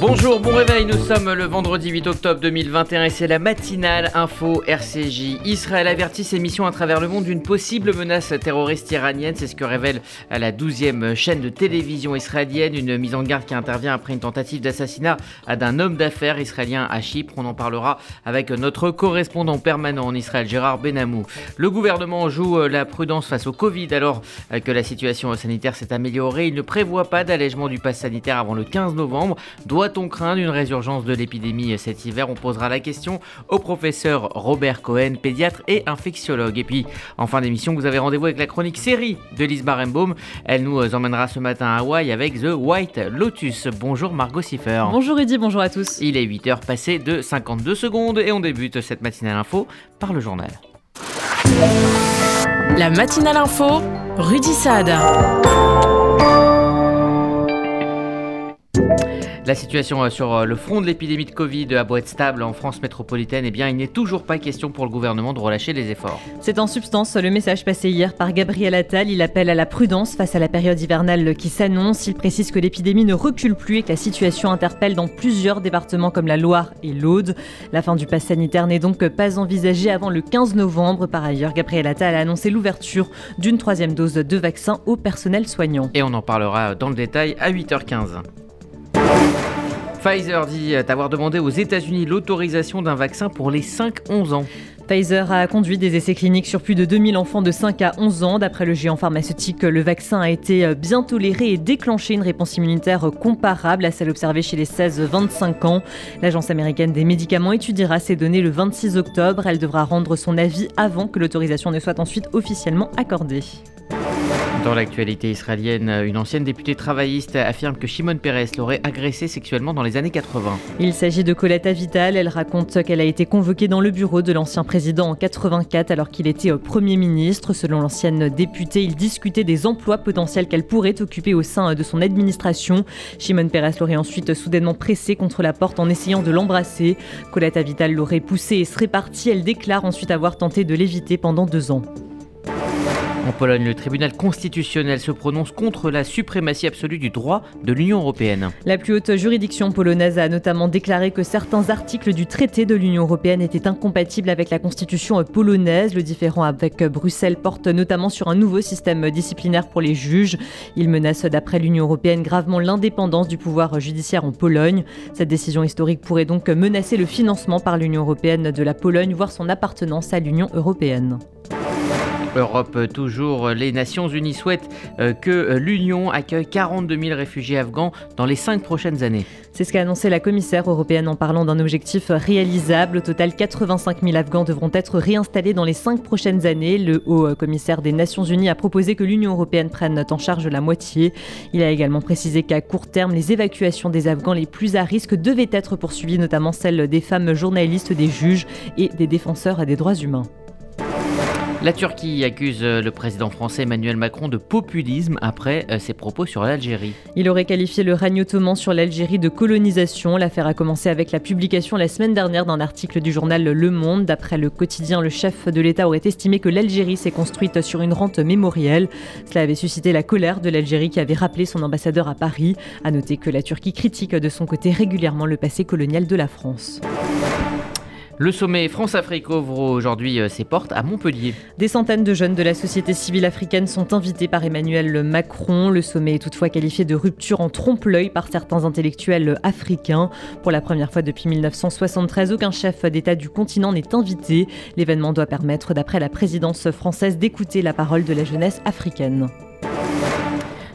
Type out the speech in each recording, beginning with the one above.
Bonjour, bon réveil, nous sommes le vendredi 8 octobre 2021 et c'est la matinale info RCJ. Israël avertit ses missions à travers le monde d'une possible menace terroriste iranienne, c'est ce que révèle la 12e chaîne de télévision israélienne, une mise en garde qui intervient après une tentative d'assassinat d'un homme d'affaires israélien à Chypre. On en parlera avec notre correspondant permanent en Israël, Gérard Benamou. Le gouvernement joue la prudence face au Covid alors que la situation sanitaire s'est améliorée. Il ne prévoit pas d'allègement du pass sanitaire avant le 15 novembre. Doit-on craindre une résurgence de l'épidémie cet hiver On posera la question au professeur Robert Cohen, pédiatre et infectiologue. Et puis, en fin d'émission, vous avez rendez-vous avec la chronique série de Lise Barenbaum. Elle nous emmènera ce matin à Hawaï avec The White Lotus. Bonjour Margot Siffer. Bonjour Eddy, bonjour à tous. Il est 8h passé de 52 secondes et on débute cette matinale info par le journal. La matinale info, Rudy Saad. La situation euh, sur euh, le front de l'épidémie de Covid a beau être stable en France métropolitaine, eh bien, il n'est toujours pas question pour le gouvernement de relâcher les efforts. C'est en substance le message passé hier par Gabriel Attal. Il appelle à la prudence face à la période hivernale qui s'annonce. Il précise que l'épidémie ne recule plus et que la situation interpelle dans plusieurs départements comme la Loire et l'Aude. La fin du pass sanitaire n'est donc pas envisagée avant le 15 novembre. Par ailleurs, Gabriel Attal a annoncé l'ouverture d'une troisième dose de vaccin au personnel soignant. Et on en parlera dans le détail à 8h15. Pfizer dit avoir demandé aux États-Unis l'autorisation d'un vaccin pour les 5-11 ans. Pfizer a conduit des essais cliniques sur plus de 2000 enfants de 5 à 11 ans. D'après le géant pharmaceutique, le vaccin a été bien toléré et déclenché une réponse immunitaire comparable à celle observée chez les 16-25 ans. L'Agence américaine des médicaments étudiera ces données le 26 octobre. Elle devra rendre son avis avant que l'autorisation ne soit ensuite officiellement accordée. Dans l'actualité israélienne, une ancienne députée travailliste affirme que Shimon Peres l'aurait agressée sexuellement dans les années 80. Il s'agit de Colette Avital. Elle raconte qu'elle a été convoquée dans le bureau de l'ancien président en 84 alors qu'il était Premier ministre. Selon l'ancienne députée, il discutait des emplois potentiels qu'elle pourrait occuper au sein de son administration. Shimon Peres l'aurait ensuite soudainement pressée contre la porte en essayant de l'embrasser. Colette Avital l'aurait poussée et serait partie. Elle déclare ensuite avoir tenté de l'éviter pendant deux ans. En Pologne, le tribunal constitutionnel se prononce contre la suprématie absolue du droit de l'Union européenne. La plus haute juridiction polonaise a notamment déclaré que certains articles du traité de l'Union européenne étaient incompatibles avec la constitution polonaise. Le différend avec Bruxelles porte notamment sur un nouveau système disciplinaire pour les juges. Il menace, d'après l'Union européenne, gravement l'indépendance du pouvoir judiciaire en Pologne. Cette décision historique pourrait donc menacer le financement par l'Union européenne de la Pologne, voire son appartenance à l'Union européenne. Europe toujours, les Nations Unies souhaitent euh, que l'Union accueille 42 000 réfugiés afghans dans les cinq prochaines années. C'est ce qu'a annoncé la commissaire européenne en parlant d'un objectif réalisable. Au total, 85 000 Afghans devront être réinstallés dans les cinq prochaines années. Le haut commissaire des Nations Unies a proposé que l'Union européenne prenne en charge la moitié. Il a également précisé qu'à court terme, les évacuations des Afghans les plus à risque devaient être poursuivies, notamment celles des femmes journalistes, des juges et des défenseurs des droits humains. La Turquie accuse euh, le président français Emmanuel Macron de populisme après euh, ses propos sur l'Algérie. Il aurait qualifié le règne ottoman sur l'Algérie de colonisation. L'affaire a commencé avec la publication la semaine dernière d'un article du journal Le Monde. D'après le quotidien, le chef de l'État aurait estimé que l'Algérie s'est construite sur une rente mémorielle. Cela avait suscité la colère de l'Algérie qui avait rappelé son ambassadeur à Paris. A noter que la Turquie critique de son côté régulièrement le passé colonial de la France. Le sommet France-Afrique ouvre aujourd'hui euh, ses portes à Montpellier. Des centaines de jeunes de la société civile africaine sont invités par Emmanuel Macron. Le sommet est toutefois qualifié de rupture en trompe-l'œil par certains intellectuels africains. Pour la première fois depuis 1973, aucun chef d'État du continent n'est invité. L'événement doit permettre, d'après la présidence française, d'écouter la parole de la jeunesse africaine.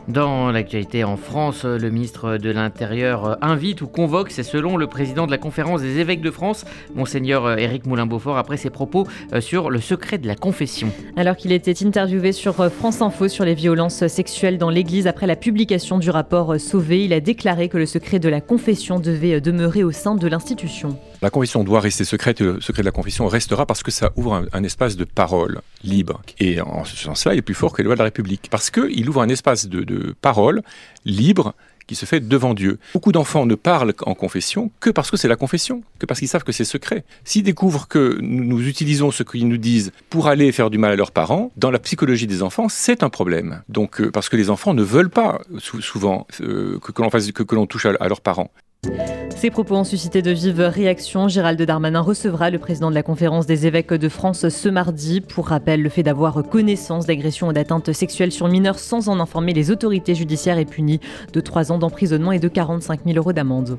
Dans l'actualité en France, le ministre de l'Intérieur invite ou convoque, c'est selon le président de la conférence des évêques de France, monseigneur Éric Moulin-Beaufort, après ses propos euh, sur le secret de la confession. Alors qu'il était interviewé sur euh, France Info sur les violences sexuelles dans l'Église après la publication du rapport euh, Sauvé, il a déclaré que le secret de la confession devait demeurer au sein de l'institution. La confession doit rester secrète et le secret de la confession restera parce que ça ouvre un, espace de parole libre. Et en ce sens-là, il est plus fort que les lois de la République. Parce qu'il ouvre un espace de, parole libre qui se fait devant Dieu. Beaucoup d'enfants ne parlent en confession que parce que c'est la confession, que parce qu'ils savent que c'est secret. S'ils découvrent que nous utilisons ce qu'ils nous disent pour aller faire du mal à leurs parents, dans la psychologie des enfants, c'est un problème. Donc, euh, parce que les enfants ne veulent pas souvent euh, que, l'on fasse que, l'on touche à leurs parents. Ces propos ont suscité de vives réactions. Gérald Darmanin recevra le président de la conférence des évêques de France ce mardi. Pour rappel, le fait d'avoir connaissance d'agressions ou d'atteintes sexuelles sur mineurs sans en informer les autorités judiciaires est puni de 3 ans d'emprisonnement et de 45 000 euros d'amende.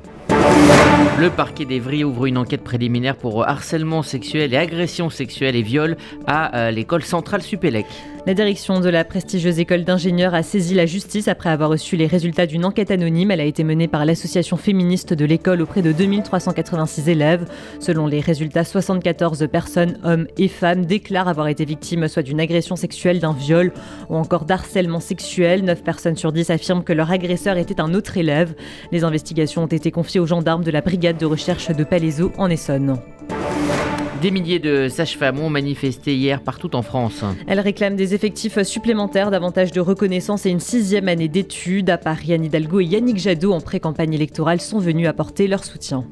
Le parquet d'Evry ouvre une enquête préliminaire pour harcèlement sexuel et agression sexuelle et viol à euh, l'école centrale Supélec. La direction de la prestigieuse école d'ingénieurs a saisi la justice après avoir reçu les résultats d'une enquête anonyme. Elle a été menée par l'association féministe de l'école auprès de 2386 élèves. Selon les résultats, 74 personnes, hommes et femmes, déclarent avoir été victimes soit d'une agression sexuelle, d'un viol ou encore d'harcèlement sexuel. 9 personnes sur 10 affirment que leur agresseur était un autre élève. Les investigations ont été confiées aux gendarmes de la brigade de recherche de Palaiseau en Essonne. Des milliers de sages-femmes ont manifesté hier partout en France. Elles réclament des effectifs supplémentaires, davantage de reconnaissance et une sixième année d'études. À Paris, Yann Hidalgo et Yannick Jadot, en pré-campagne électorale, sont venus apporter leur soutien.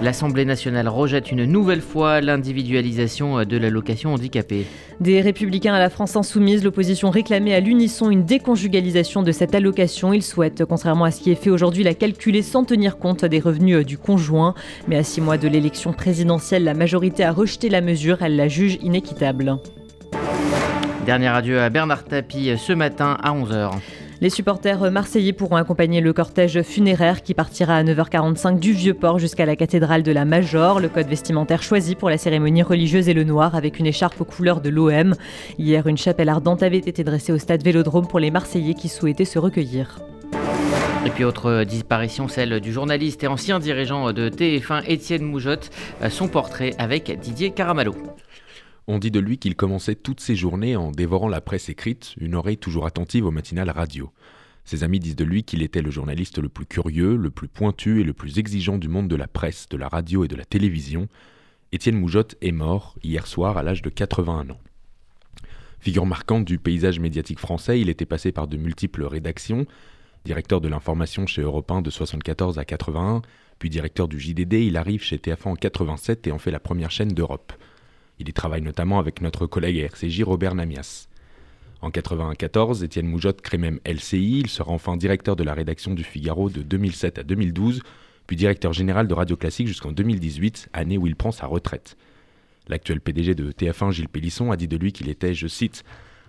L'Assemblée nationale rejette une nouvelle fois l'individualisation de l'allocation handicapée. Des républicains à la France insoumise, l'opposition réclamait à l'unisson une déconjugalisation de cette allocation. Ils souhaitent, contrairement à ce qui est fait aujourd'hui, la calculer sans tenir compte des revenus du conjoint. Mais à six mois de l'élection présidentielle, la majorité a rejeté la mesure. Elle la juge inéquitable. Dernier adieu à Bernard Tapie ce matin à 11h. Les supporters marseillais pourront accompagner le cortège funéraire qui partira à 9h45 du Vieux-Port jusqu'à la cathédrale de la Major. Le code vestimentaire choisi pour la cérémonie religieuse est le noir avec une écharpe aux couleurs de l'OM. Hier, une chapelle ardente avait été dressée au stade Vélodrome pour les Marseillais qui souhaitaient se recueillir. Et puis autre disparition, celle du journaliste et ancien dirigeant de TF1 Étienne Moujotte, son portrait avec Didier Caramallo. On dit de lui qu'il commençait toutes ses journées en dévorant la presse écrite, une oreille toujours attentive au matinal radio. Ses amis disent de lui qu'il était le journaliste le plus curieux, le plus pointu et le plus exigeant du monde de la presse, de la radio et de la télévision. Étienne Moujotte est mort hier soir à l'âge de 81 ans. Figure marquante du paysage médiatique français, il était passé par de multiples rédactions, directeur de l'information chez Europe 1 de 74 à 81, puis directeur du JDD, il arrive chez TF1 en 87 et en fait la première chaîne d'Europe. Il y travaille notamment avec notre collègue RCJ Robert Namias. En 1994, Étienne Moujotte crée même LCI, il sera enfin directeur de la rédaction du Figaro de 2007 à 2012, puis directeur général de Radio Classique jusqu'en 2018, année où il prend sa retraite. L'actuel PDG de TF1, Gilles Pélisson, a dit de lui qu'il était, je cite,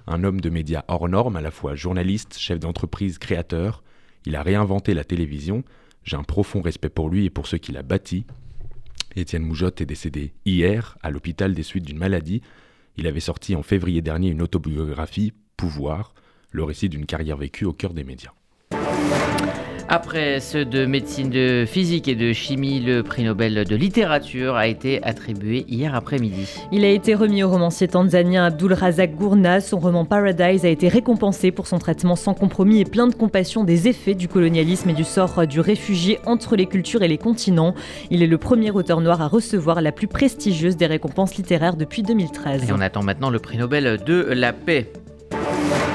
un homme de médias hors norme, à la fois journaliste, chef d'entreprise, créateur. Il a réinventé la télévision. J'ai un profond respect pour lui et pour ceux qu'il a bâtis. Étienne Moujotte est décédé hier à l'hôpital des suites d'une maladie. Il avait sorti en février dernier une autobiographie, Pouvoir, le récit d'une carrière vécue au cœur des médias. Après ceux de médecine, de physique et de chimie, le prix Nobel de littérature a été attribué hier après-midi. Il a été remis au romancier tanzanien Abdul Razak Gourna. Son roman Paradise a été récompensé pour son traitement sans compromis et plein de compassion des effets du colonialisme et du sort du réfugié entre les cultures et les continents. Il est le premier auteur noir à recevoir la plus prestigieuse des récompenses littéraires depuis 2013. Et on attend maintenant le prix Nobel de la paix.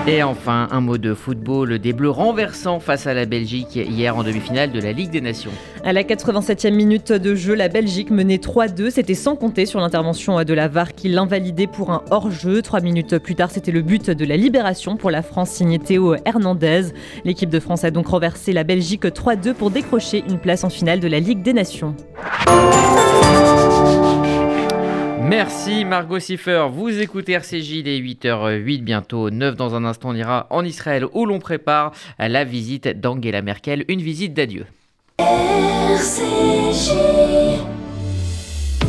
Et enfin, un mot de football, des Bleus renversant face à la Belgique hier en demi-finale de la Ligue des Nations. À la 87e minute de jeu, la Belgique menait 3-2. C'était sans compter sur l'intervention de la VAR qui l'invalidait pour un hors-jeu. Trois minutes plus tard, c'était le but de la libération pour la France signé Théo Hernandez. L'équipe de France a donc renversé la Belgique 3-2 pour décrocher une place en finale de la Ligue des Nations. Merci Margot Siffer. Vous écoutez RCJ, il est 8h08 bientôt, 9 dans un instant. On ira en Israël où l'on prépare la visite d'Angela Merkel, une visite d'adieu.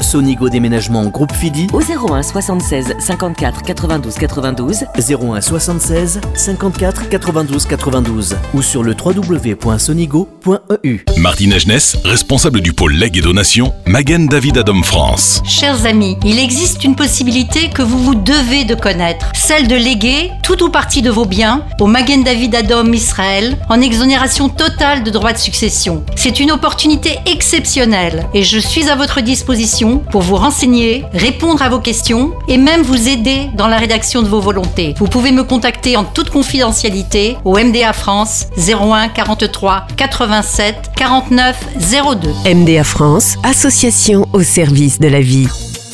Sonigo Déménagement Groupe Fidi au 01 76 54 92 92 01 76 54 92 92 ou sur le www.sonigo.com legs.eu. Martine Agenès, responsable du pôle legs et donations, Magen David Adam France. Chers amis, il existe une possibilité que vous vous devez de connaître, celle de léguer tout ou partie de vos biens au Magen David Adom Israël en exonération totale de droits de succession. C'est une opportunité exceptionnelle et je suis à votre disposition pour vous renseigner, répondre à vos questions et même vous aider dans la rédaction de vos volontés. Vous pouvez me contacter en toute confidentialité au MDA France 01 43 87 49 02. MDA France, association au service de la vie.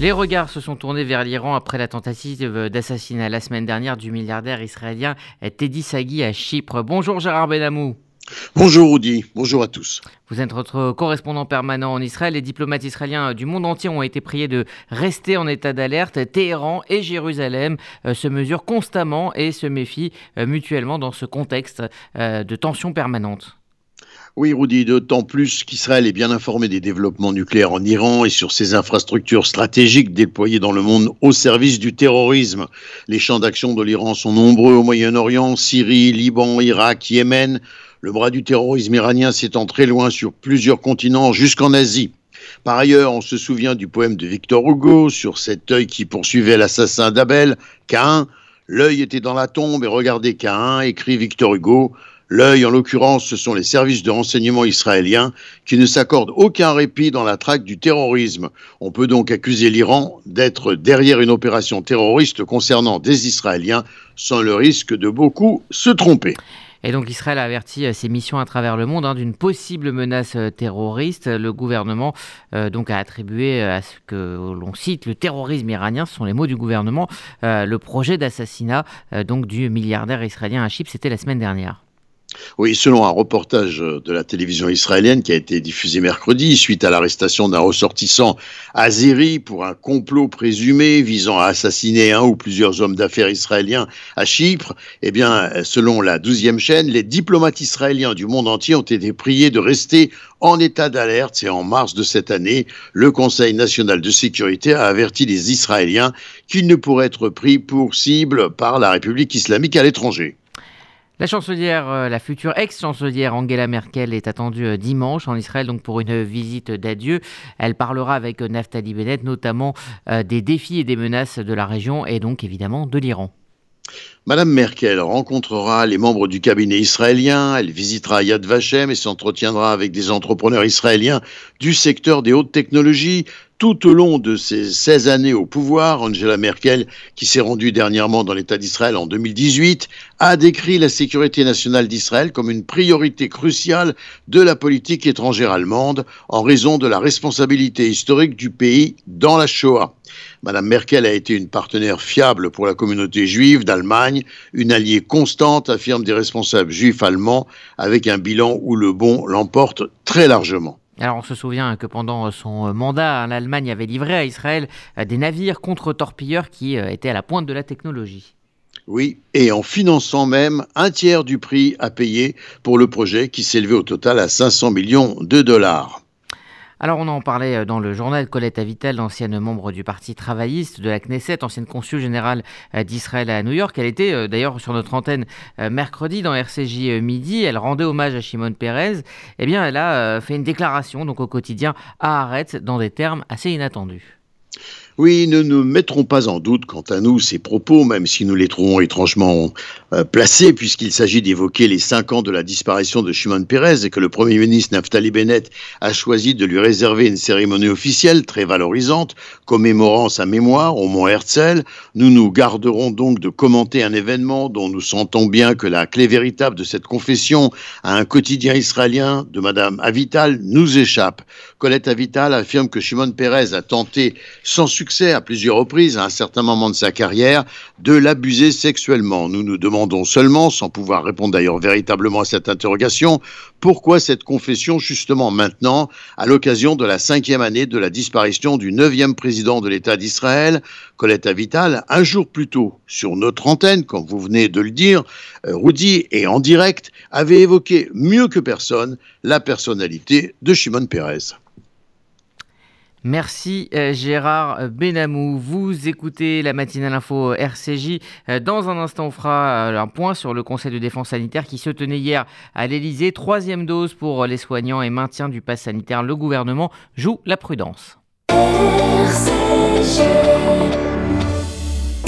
Les regards se sont tournés vers l'Iran après la tentative d'assassinat la semaine dernière du milliardaire israélien Teddy Sagui à Chypre. Bonjour Gérard Benamou. Bonjour Audi, bonjour à tous. Vous êtes notre correspondant permanent en Israël. Les diplomates israéliens du monde entier ont été priés de rester en état d'alerte. Téhéran et Jérusalem euh, se mesurent constamment et se méfient euh, mutuellement dans ce contexte euh, de tension permanente. Oui, Rudy, d'autant plus qu'Israël est bien informé des développements nucléaires en Iran et sur ses infrastructures stratégiques déployées dans le monde au service du terrorisme. Les champs d'action de l'Iran sont nombreux au Moyen-Orient, Syrie, Liban, Irak, Yémen. Le bras du terrorisme iranien s'étend très loin sur plusieurs continents jusqu'en Asie. Par ailleurs, on se souvient du poème de Victor Hugo sur cet œil qui poursuivait l'assassin d'Abel, Cain. L'œil était dans la tombe et regardait Cain, écrit Victor Hugo. L'œil, en l'occurrence, ce sont les services de renseignement israéliens qui ne s'accordent aucun répit dans la traque du terrorisme. On peut donc accuser l'Iran d'être derrière une opération terroriste concernant des Israéliens sans le risque de beaucoup se tromper. Et donc Israël a averti euh, ses missions à travers le monde hein, d'une possible menace euh, terroriste. Le gouvernement euh, donc a attribué à ce que l'on cite le terrorisme iranien, ce sont les mots du gouvernement, le projet d'assassinat donc du milliardaire israélien Chypre, c'était la semaine dernière. Oui, selon un reportage de la télévision israélienne qui a été diffusé mercredi suite à l'arrestation d'un ressortissant azéri pour un complot présumé visant à assassiner un ou plusieurs hommes d'affaires israéliens à Chypre, eh bien, selon la douzième chaîne, les diplomates israéliens du monde entier ont été priés de rester en état d'alerte. C'est en mars de cette année, le Conseil national de sécurité a averti les Israéliens qu'ils ne pourraient être pris pour cible par la République islamique à l'étranger. La chancelière, euh, la future ex-chancelière Angela Merkel est attendue euh, dimanche en Israël donc pour une visite d'adieu. Elle parlera avec Naftali Bennett notamment euh, des défis et des menaces de la région et donc évidemment de l'Iran. Madame Merkel rencontrera les membres du cabinet israélien, elle visitera Yad Vashem et s'entretiendra avec des entrepreneurs israéliens du secteur des hautes technologies, tout au long de ses 16 années au pouvoir, Angela Merkel, qui s'est rendue dernièrement dans l'État d'Israël en 2018, a décrit la sécurité nationale d'Israël comme une priorité cruciale de la politique étrangère allemande en raison de la responsabilité historique du pays dans la Shoah. Madame Merkel a été une partenaire fiable pour la communauté juive d'Allemagne, une alliée constante, affirment des responsables juifs allemands, avec un bilan où le bon l'emporte très largement. Alors on se souvient que pendant son mandat, l'Allemagne avait livré à Israël des navires contre-torpilleurs qui euh, étaient à la pointe de la technologie. Oui, et en finançant même un tiers du prix à payer pour le projet qui s'élevait au total à 500 millions de dollars. Alors on en parlait euh, dans le journal Colette Avitel, ancienne membre du Parti travailliste de la Knesset, ancienne consul générale euh, d'Israël à New York. Elle était euh, d'ailleurs sur notre antenne mercredi dans RCJ Midi. Elle rendait hommage à Shimon Peres. Eh bien, elle a fait une déclaration donc au quotidien à Arrête dans des termes assez inattendus. Oui, ne nous mettrons pas en doute quant à nous ces propos, même si nous les trouvons étrangement euh, placés, puisqu'il s'agit d'évoquer les cinq ans de la disparition de Shimon Peres et que le Premier ministre Naftali Bennett a choisi de lui réserver une cérémonie officielle très valorisante, commémorant sa mémoire au mont Herzl. Nous nous garderons donc de commenter un événement dont nous sentons bien que la clé véritable de cette confession à un quotidien israélien de Madame Avital nous échappe. Colette Avital affirme que Shimon Peres a tenté sans succès à plusieurs reprises à un certain moment de sa carrière de l'abuser sexuellement. Nous nous demandons seulement, sans pouvoir répondre d'ailleurs véritablement à cette interrogation, pourquoi cette confession justement maintenant, à l'occasion de la cinquième année de la disparition du neuvième président de l'État d'Israël, Colette Avital, un jour plus tôt, sur notre antenne, comme vous venez de le dire, euh, Rudy, et en direct, avait évoqué mieux que personne la personnalité de Shimon Peres. Merci euh, Gérard Benamou. Vous écoutez la matinale info RCJ. Euh, dans un instant, on fera euh, un point sur le Conseil de défense sanitaire qui se tenait hier à l'Elysée. Troisième dose pour les soignants et maintien du pass sanitaire. Le gouvernement joue la prudence.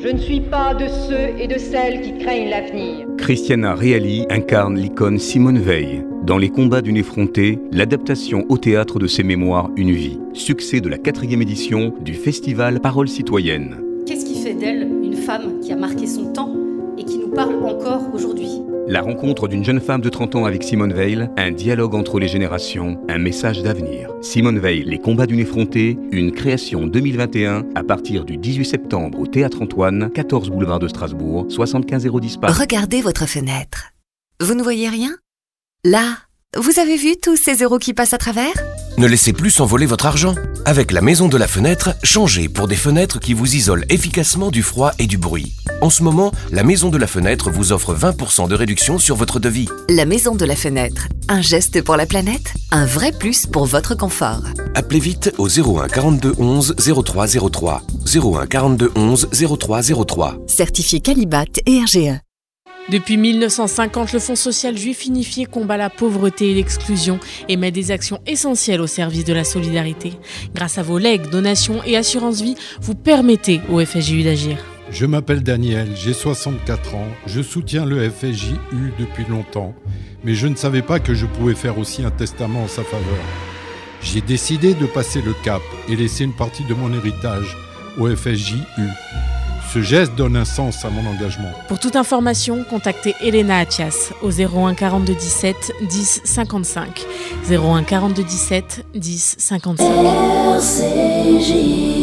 je ne suis pas de ceux et de celles qui craignent l'avenir. Christiana Reali incarne l'icône Simone Veil. Dans Les combats d'une effrontée, l'adaptation au théâtre de ses mémoires Une vie. Succès de la quatrième édition du festival Parole citoyenne. Qu'est-ce qui fait d'elle une femme qui a marqué son temps et qui nous parle encore aujourd'hui? La rencontre d'une jeune femme de 30 ans avec Simone Veil, un dialogue entre les générations, un message d'avenir. Simone Veil, Les combats d'une effrontée, une création 2021 à partir du 18 septembre au Théâtre Antoine, 14 boulevard de Strasbourg, 75 010 Paris. Regardez votre fenêtre. Vous ne voyez rien? Là, vous avez vu tous ces euros qui passent à travers? Ne laissez plus s'envoler votre argent. Avec la maison de la fenêtre, changez pour des fenêtres qui vous isolent efficacement du froid et du bruit. En ce moment, la maison de la fenêtre vous offre 20% de réduction sur votre devis. La maison de la fenêtre, un geste pour la planète, un vrai plus pour votre confort. Appelez vite au 01 42 11 03 03. 01 42 11 03 03. Certifié Calibat et RGE. Depuis 1950, le Fonds social juif unifié combat la pauvreté et l'exclusion et met des actions essentielles au service de la solidarité. Grâce à vos legs, donations et assurances vie, vous permettez au FSJU d'agir. Je m'appelle Daniel, j'ai 64 ans, je soutiens le FSJU depuis longtemps, mais je ne savais pas que je pouvais faire aussi un testament en sa faveur. J'ai décidé de passer le cap et laisser une partie de mon héritage au FSJU. Ce geste donne un sens à mon engagement. Pour toute information, contactez Elena Atias au 01 42 17 10 55. 01 42 17 10 55.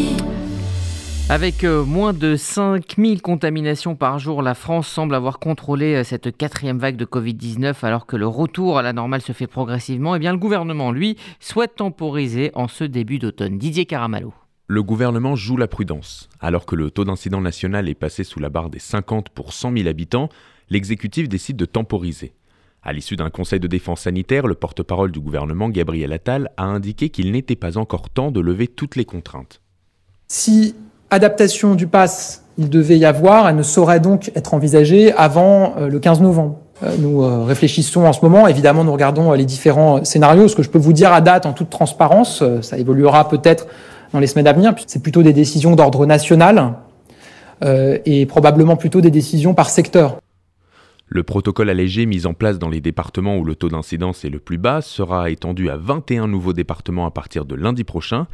Avec euh, moins de 5000 contaminations par jour, la France semble avoir contrôlé euh, cette quatrième vague de Covid-19 alors que le retour à la normale se fait progressivement. Et eh bien le gouvernement, lui, souhaite temporiser en ce début d'automne. Didier Caramallo. Le gouvernement joue la prudence. Alors que le taux d'incident national est passé sous la barre des 50 pour 100 000 habitants, l'exécutif décide de temporiser. À l'issue d'un conseil de défense sanitaire, le porte-parole du gouvernement, Gabriel Attal, a indiqué qu'il n'était pas encore temps de lever toutes les contraintes. Si adaptation du pass il devait y avoir, elle ne saurait donc être envisagée avant euh, le 15 novembre. Euh, nous euh, réfléchissons en ce moment, évidemment nous regardons les différents scénarios. Ce que je peux vous dire à date en toute transparence, ça évoluera peut-être dans les semaines à venir, c'est plutôt des décisions d'ordre national et probablement plutôt des décisions par secteur. Le protocole allégé mis en place dans les départements où le taux d'incidence est le plus bas sera étendu à 21 nouveaux départements à partir de lundi prochain.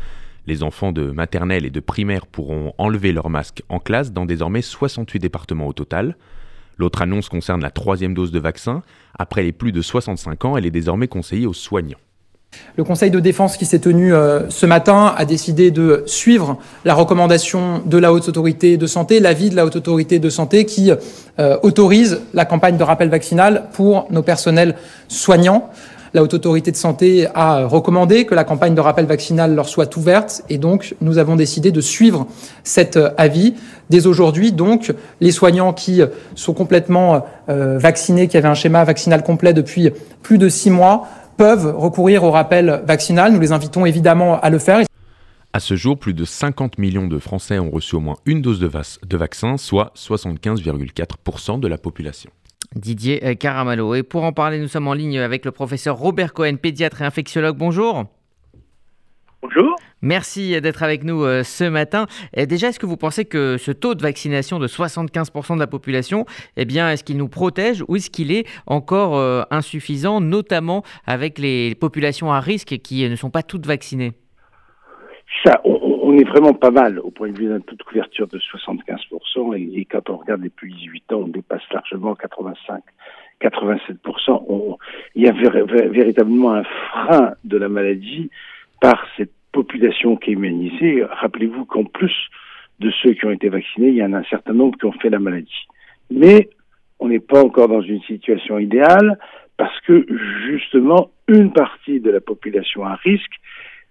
Les enfants de maternelle et de primaire pourront enlever leur masque en classe dans désormais 68 départements au total. L'autre annonce concerne la troisième dose de vaccin. Après les plus de 65 ans, elle est désormais conseillée aux soignants. Le Conseil de défense qui s'est tenu euh, ce matin a décidé de suivre la recommandation de la Haute Autorité de Santé, l'avis de la Haute Autorité de Santé qui euh, autorise la campagne de rappel vaccinal pour nos personnels soignants. La Haute Autorité de Santé a recommandé que la campagne de rappel vaccinal leur soit ouverte et donc nous avons décidé de suivre cet avis. Dès aujourd'hui, donc, les soignants qui sont complètement vaccinés, qui avaient un schéma vaccinal complet depuis plus de six mois, peuvent recourir au rappel vaccinal. Nous les invitons évidemment à le faire. À ce jour, plus de 50 millions de Français ont reçu au moins une dose de, de vaccin, soit 75,4% de la population. Didier euh, Caramalo. Et pour en parler, nous sommes en ligne avec le professeur Robert Cohen, pédiatre et infectiologue. Bonjour. Bonjour. Merci d'être avec nous euh, ce matin. Et déjà, est-ce que vous pensez que ce taux de vaccination de 75% de la population, eh bien, est-ce qu'il nous protège ou est-ce qu'il est encore euh, insuffisant, notamment avec les populations à risque qui ne sont pas toutes vaccinées? Ça, on, est vraiment pas mal au point de vue d'un taux de couverture de 75%, et, quand on regarde plus 18 ans, on dépasse largement 85, 87%. il y a véritablement un frein de la maladie par cette population qui est immunisée. Rappelez-vous qu'en plus de ceux qui ont été vaccinés, il y en a un certain nombre qui ont fait la maladie. Mais on n'est pas encore dans une situation idéale parce que justement, une partie de la population à risque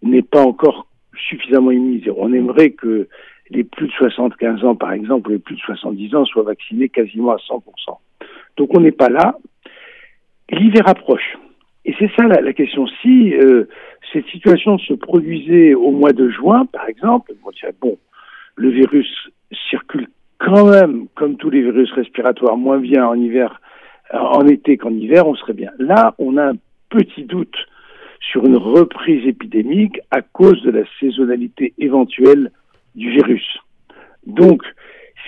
n'est pas encore suffisamment immunisés. On aimerait que les plus de 75 ans, par exemple, ou les plus de 70 ans soient vaccinés quasiment à 100%. Donc on n'est pas là. L'hiver approche. Et c'est ça la, question. Si euh, cette situation se produisait au mois de juin, par exemple, on dirait, bon, le virus circule quand même, comme tous les virus respiratoires, moins bien en hiver, en été qu'en hiver, on serait bien. Là, on a un petit doute sur une reprise épidémique à cause de la saisonnalité éventuelle du virus. Donc,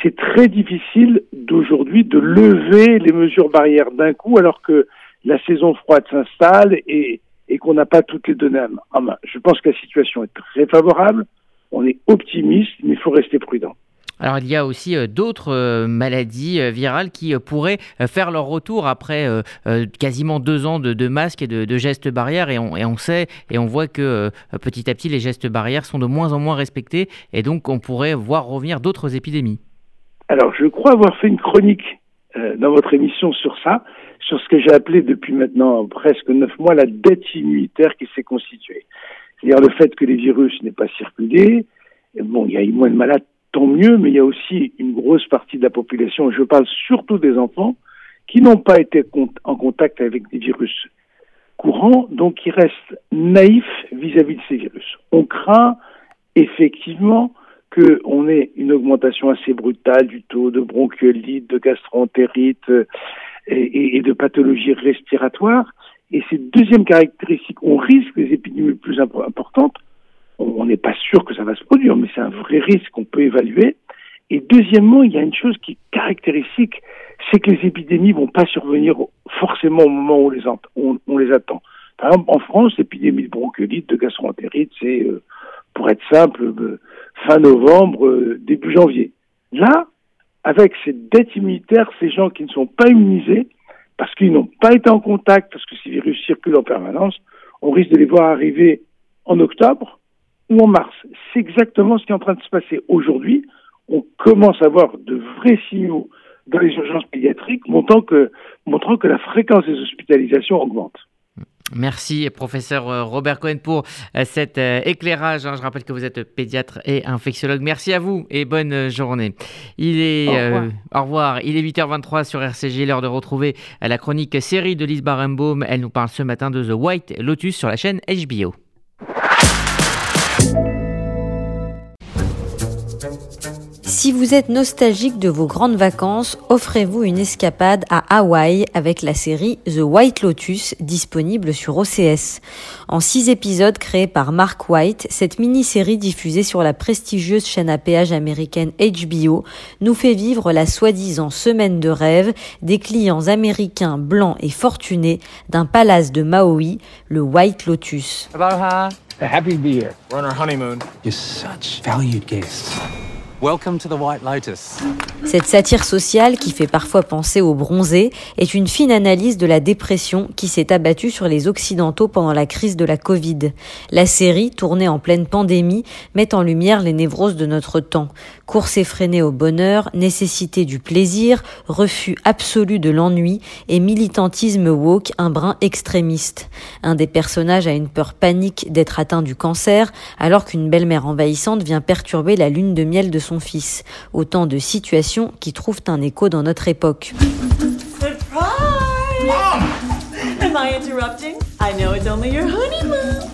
c'est très difficile d'aujourd'hui de lever les mesures barrières d'un coup alors que la saison froide s'installe et, qu'on n'a pas toutes les données en main. Je pense que la situation est très favorable, on est optimiste, mais il faut rester prudent. Alors il y a aussi euh, d'autres euh, maladies euh, virales qui pourraient faire leur retour après quasiment deux ans de, masques et de, gestes barrières et on, et on, sait et on voit que petit à petit les gestes barrières sont de moins en moins respectés et donc on pourrait voir revenir d'autres épidémies. Alors je crois avoir fait une chronique dans votre émission sur ça, sur ce que j'ai appelé depuis maintenant presque neuf mois la dette immunitaire qui s'est constituée. C'est-à-dire le fait que les virus n'aient pas circulé, bon, il y a eu moins de malades tant mieux, mais il y a aussi une grosse partie de la population, je parle surtout des enfants, qui n'ont pas été en contact avec des virus courants, donc qui restent naïfs vis-à-vis de ces virus. On craint effectivement qu'on ait une augmentation assez brutale du taux de bronchiolite, de gastroentérite euh, et, et de pathologies respiratoires. Et cette deuxième caractéristique, on risque des épidémies plus importantes on n'est pas sûr que ça va se produire, mais c'est un vrai risque qu'on peut évaluer. Et deuxièmement, il y a une chose qui est caractéristique, c'est que les épidémies vont pas survenir forcément au moment où on les, attend. Par exemple, en France, l'épidémie de bronchiolite, de gastroentérite, c'est, euh, pour être simple, euh, fin novembre, euh, début janvier. Là, avec cette dette immunitaire, ces gens qui ne sont pas immunisés, parce qu'ils n'ont pas été en contact, parce que ces virus circulent en permanence, on risque de les voir arriver en octobre, ou en mars. C'est exactement ce qui est en train de se passer aujourd'hui. On commence à voir de vrais signaux dans les urgences pédiatriques montrant que, montrant que la fréquence des hospitalisations augmente. Merci, professeur euh, Robert Cohen, pour euh, cet euh, éclairage. Hein. Je rappelle que vous êtes pédiatre et infectiologue. Merci à vous et bonne journée. Il est, au revoir. Il est 8h23 sur RCG, l'heure de retrouver la chronique série de Lise Barenbaum. Elle nous parle ce matin de The White Lotus sur la chaîne HBO. you Si vous êtes nostalgique de vos grandes vacances, offrez-vous une escapade à Hawaï avec la série The White Lotus disponible sur OCS. En six épisodes créés par Mark White, cette mini-série diffusée sur la prestigieuse chaîne à péage américaine HBO nous fait vivre la soi-disant semaine de rêve des clients américains blancs et fortunés d'un palace de Maui, le White Lotus. happy to be here. We're on our honeymoon. You're such valued guests. Welcome to the White Lotus. Cette satire sociale qui fait parfois penser au bronzé est une fine analyse de la dépression qui s'est abattue sur les Occidentaux pendant la crise de la Covid. La série, tournée en pleine pandémie, met en lumière les névroses de notre temps. Course effrénée au bonheur, nécessité du plaisir, refus absolu de l'ennui et militantisme woke un brin extrémiste. Un des personnages a une peur panique d'être atteint du cancer alors qu'une belle-mère envahissante vient perturber la lune de miel de son fils. Autant de situations qui trouvent un écho dans notre époque. Am I interrupting? I know it's only your honeymoon.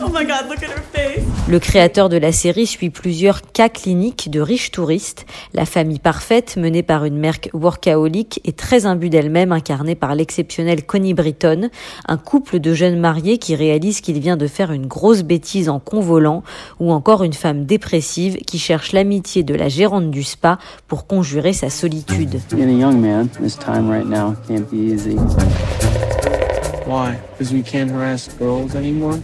Oh my god, look at her face. Le créateur de la série suit plusieurs cas cliniques de riches touristes. La famille parfaite, menée par une mère workaholic et très imbue d'elle-même, incarnée par l'exceptionnelle Connie Britton. Un couple de jeunes mariés qui réalise qu'il vient de faire une grosse bêtise en convolant. Ou encore une femme dépressive qui cherche l'amitié de la gérante du spa pour conjurer sa solitude. Why? Because we can't harass girls anymore?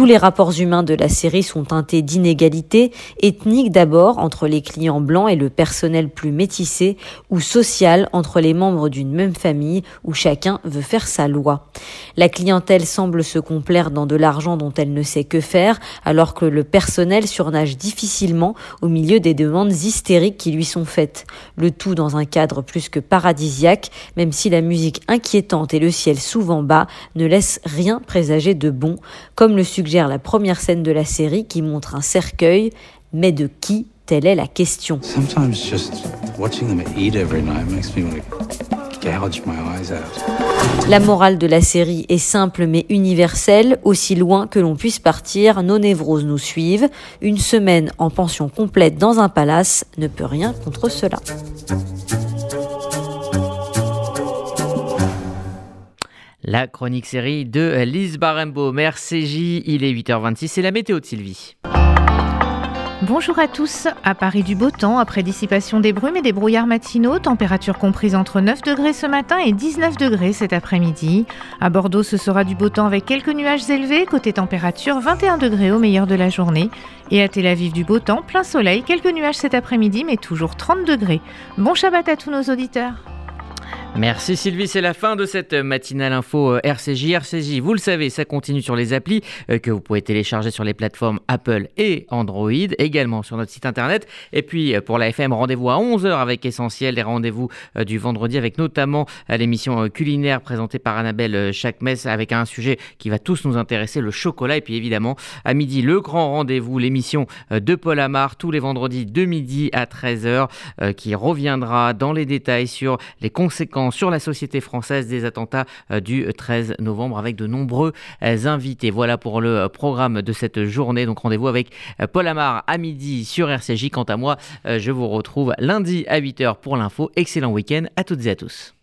Tous les rapports humains de la série sont teintés d'inégalités, ethniques d'abord entre les clients blancs et le personnel plus métissé, ou sociales entre les membres d'une même famille où chacun veut faire sa loi. La clientèle semble se complaire dans de l'argent dont elle ne sait que faire, alors que le personnel surnage difficilement au milieu des demandes hystériques qui lui sont faites. Le tout dans un cadre plus que paradisiaque, même si la musique inquiétante et le ciel souvent bas ne laissent rien présager de bon, comme le suggère la première scène de la série qui montre un cercueil, mais de qui? Telle est la question. La morale de la série est simple mais universelle, aussi loin que l'on puisse partir, nos névroses nous suivent. Une semaine en pension complète dans un palace ne peut rien contre cela. La chronique série de Lise Barembo. Merci il est 8h26 et la météo de Sylvie. Bonjour à tous. À Paris du beau temps, après dissipation des brumes et des brouillards matinaux, température comprise entre 9 degrés ce matin et 19 degrés cet après-midi. À Bordeaux, ce sera du beau temps avec quelques nuages élevés. Côté température, 21 degrés au meilleur de la journée. Et à Tel Aviv du beau temps, plein soleil, quelques nuages cet après-midi, mais toujours 30 degrés. Bon Shabbat à tous nos auditeurs. Merci Sylvie, c'est la fin de cette matinale info RCJ. RCJ, vous le savez, ça continue sur les applis que vous pouvez télécharger sur les plateformes Apple et Android, également sur notre site internet. Et puis pour la FM, rendez-vous à 11h avec Essentiel, les rendez-vous du vendredi avec notamment l'émission culinaire présentée par Annabelle Chakmes avec un sujet qui va tous nous intéresser, le chocolat. Et puis évidemment, à midi, le grand rendez-vous, l'émission de Paul Amar, tous les vendredis de midi à 13h, qui reviendra dans les détails sur les conséquences sur la société française des attentats du 13 novembre avec de nombreux invités. Voilà pour le programme de cette journée. Donc rendez-vous avec Paul Amar à midi sur RCJ. Quant à moi, je vous retrouve lundi à 8h pour l'info. Excellent week-end à toutes et à tous.